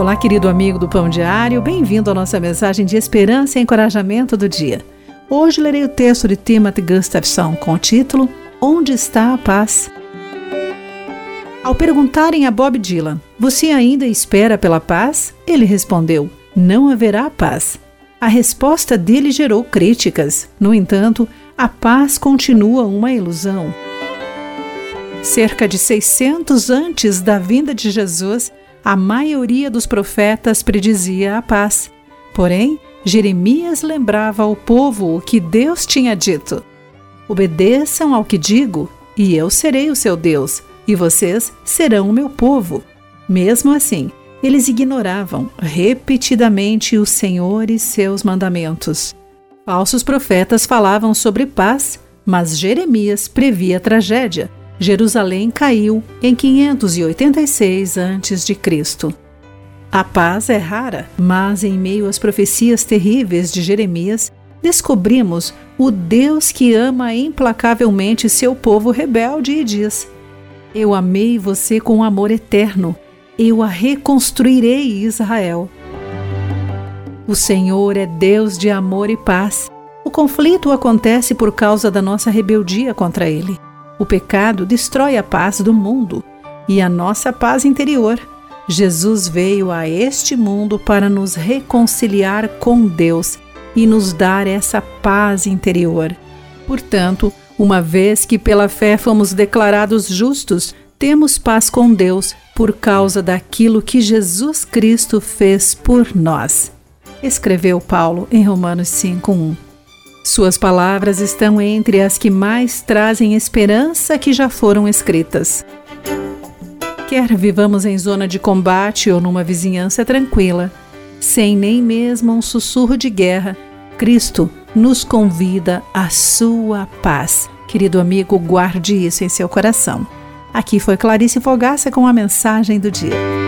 Olá, querido amigo do Pão Diário, bem-vindo à nossa mensagem de esperança e encorajamento do dia. Hoje lerei o texto de Timothy Gustafson com o título Onde está a paz? Ao perguntarem a Bob Dylan, você ainda espera pela paz? Ele respondeu: Não haverá paz. A resposta dele gerou críticas. No entanto, a paz continua uma ilusão. Cerca de 600 antes da vinda de Jesus, a maioria dos profetas predizia a paz. Porém, Jeremias lembrava ao povo o que Deus tinha dito: Obedeçam ao que digo, e eu serei o seu Deus, e vocês serão o meu povo. Mesmo assim, eles ignoravam repetidamente o Senhor e seus mandamentos. Falsos profetas falavam sobre paz, mas Jeremias previa tragédia Jerusalém caiu em 586 a.C. A paz é rara, mas em meio às profecias terríveis de Jeremias, descobrimos o Deus que ama implacavelmente seu povo rebelde e diz: Eu amei você com amor eterno, eu a reconstruirei Israel. O Senhor é Deus de amor e paz. O conflito acontece por causa da nossa rebeldia contra Ele. O pecado destrói a paz do mundo e a nossa paz interior. Jesus veio a este mundo para nos reconciliar com Deus e nos dar essa paz interior. Portanto, uma vez que pela fé fomos declarados justos, temos paz com Deus por causa daquilo que Jesus Cristo fez por nós. Escreveu Paulo em Romanos 5:1. Suas palavras estão entre as que mais trazem esperança que já foram escritas. Quer vivamos em zona de combate ou numa vizinhança tranquila, sem nem mesmo um sussurro de guerra, Cristo nos convida à sua paz. Querido amigo, guarde isso em seu coração. Aqui foi Clarice Fogaça com a mensagem do dia.